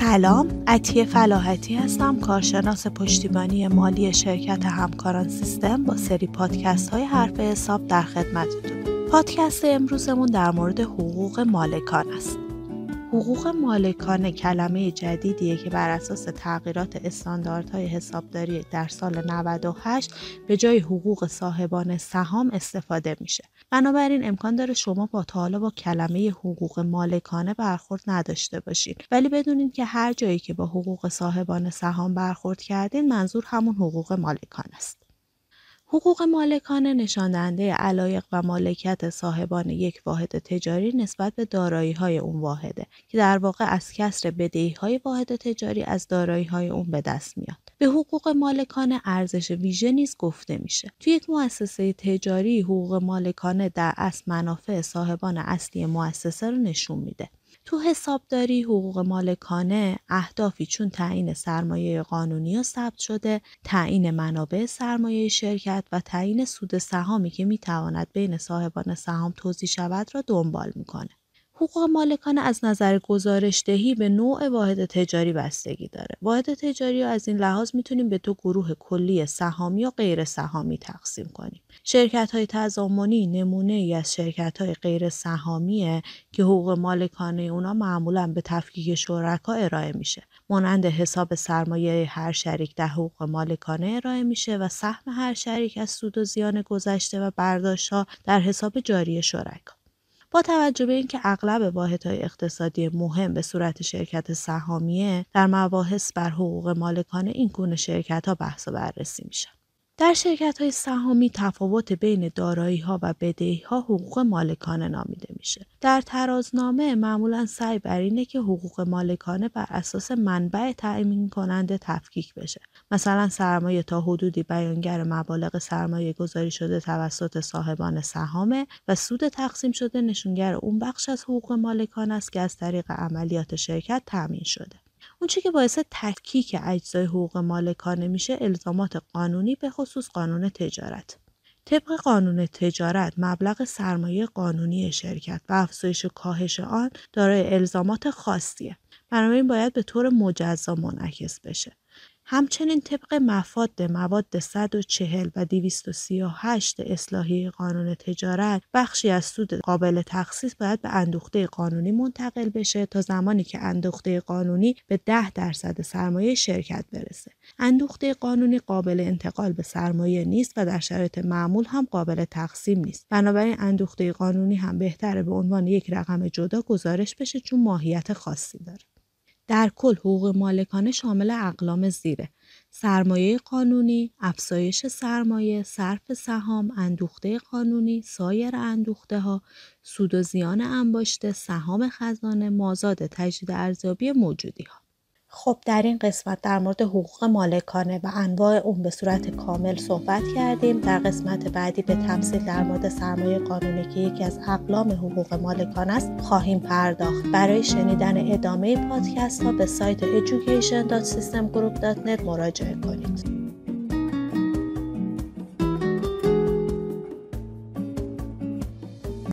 سلام عطیه فلاحتی هستم کارشناس پشتیبانی مالی شرکت همکاران سیستم با سری پادکست های حرف حساب در خدمتتون. پادکست امروزمون در مورد حقوق مالکان است. حقوق مالکان کلمه جدیدیه که بر اساس تغییرات استانداردهای حسابداری در سال 98 به جای حقوق صاحبان سهام استفاده میشه. بنابراین امکان داره شما با تا با کلمه حقوق مالکانه برخورد نداشته باشین ولی بدونین که هر جایی که با حقوق صاحبان سهام برخورد کردین منظور همون حقوق مالکان است. حقوق مالکانه نشان دهنده علایق و مالکیت صاحبان یک واحد تجاری نسبت به دارایی های اون واحده که در واقع از کسر بدهی های واحد تجاری از دارایی های اون به دست میاد. به حقوق مالکانه ارزش ویژه نیز گفته میشه. توی یک مؤسسه تجاری حقوق مالکانه در اصل منافع صاحبان اصلی مؤسسه رو نشون میده. تو حسابداری حقوق مالکانه اهدافی چون تعیین سرمایه قانونی و ثبت شده، تعیین منابع سرمایه شرکت و تعیین سود سهامی که می‌تواند بین صاحبان سهام توضیح شود را دنبال می‌کنه. حقوق مالکانه از نظر گزارشدهی به نوع واحد تجاری بستگی داره. واحد تجاری از این لحاظ می‌تونیم به دو گروه کلی سهامی و غیر سهامی تقسیم کنیم. شرکت های تضامنی نمونه ای از شرکت های غیر سهامیه که حقوق مالکانه اونا معمولا به تفکیک شرکا ارائه میشه. مانند حساب سرمایه هر شریک در حقوق مالکانه ارائه میشه و سهم هر شریک از سود و زیان گذشته و برداشت در حساب جاری شرکا. با توجه به اینکه اغلب واحدهای اقتصادی مهم به صورت شرکت سهامیه در مباحث بر حقوق مالکانه این گونه شرکت ها بحث و بررسی میشن. در شرکت های سهامی تفاوت بین دارایی ها و بدهی ها حقوق مالکانه نامیده میشه. در ترازنامه معمولا سعی بر اینه که حقوق مالکانه بر اساس منبع تأمین کننده تفکیک بشه. مثلا سرمایه تا حدودی بیانگر مبالغ سرمایه گذاری شده توسط صاحبان سهامه و سود تقسیم شده نشونگر اون بخش از حقوق مالکانه است که از طریق عملیات شرکت تأمین شده. اونچه که باعث تفکیک اجزای حقوق مالکانه میشه الزامات قانونی به خصوص قانون تجارت. طبق قانون تجارت مبلغ سرمایه قانونی شرکت و افزایش و کاهش آن دارای الزامات خاصیه. بنابراین باید به طور مجزا منعکس بشه. همچنین طبق مفاد مواد 140 و 238 اصلاحی قانون تجارت بخشی از سود قابل تخصیص باید به اندوخته قانونی منتقل بشه تا زمانی که اندوخته قانونی به 10 درصد سرمایه شرکت برسه. اندوخته قانونی قابل انتقال به سرمایه نیست و در شرایط معمول هم قابل تقسیم نیست. بنابراین اندوخته قانونی هم بهتره به عنوان یک رقم جدا گزارش بشه چون ماهیت خاصی داره. در کل حقوق مالکانه شامل اقلام زیره سرمایه قانونی، افزایش سرمایه، صرف سهام، اندوخته قانونی، سایر اندوخته ها، سود و زیان انباشته، سهام خزانه، مازاد تجدید ارزیابی موجودی ها. خب در این قسمت در مورد حقوق مالکانه و انواع اون به صورت کامل صحبت کردیم. در قسمت بعدی به تمثیل در مورد سرمایه قانونی که یکی از اقلام حقوق مالکان است خواهیم پرداخت. برای شنیدن ادامه پادکست ها به سایت education.systemgroup.net مراجعه کنید.